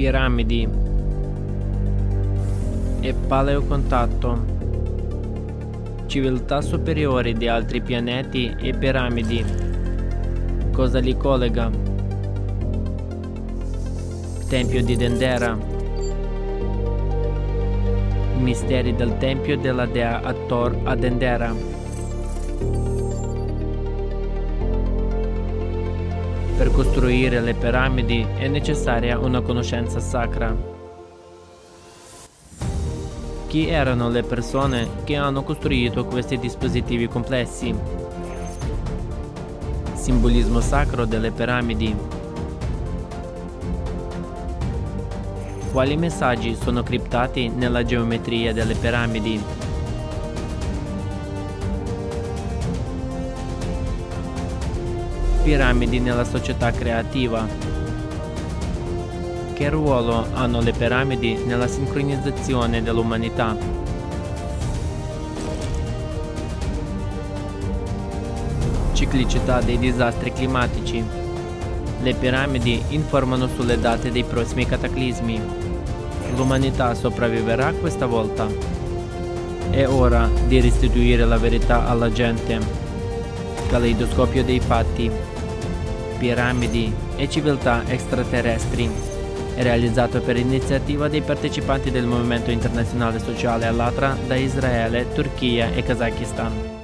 piramidi e paleocontatto, civiltà superiori di altri pianeti e piramidi. Cosa li collega? Tempio di Dendera. Misteri del tempio della dea Attor a Dendera. Per costruire le piramidi è necessaria una conoscenza sacra. Chi erano le persone che hanno costruito questi dispositivi complessi? Simbolismo sacro delle piramidi. Quali messaggi sono criptati nella geometria delle piramidi? Piramidi nella società creativa. Che ruolo hanno le piramidi nella sincronizzazione dell'umanità? Ciclicità dei disastri climatici. Le piramidi informano sulle date dei prossimi cataclismi. L'umanità sopravviverà questa volta. È ora di restituire la verità alla gente. Caleidoscopio dei fatti. Piramidi e civiltà extraterrestri realizzato per iniziativa dei partecipanti del Movimento Internazionale Sociale Allatra da Israele, Turchia e Kazakistan.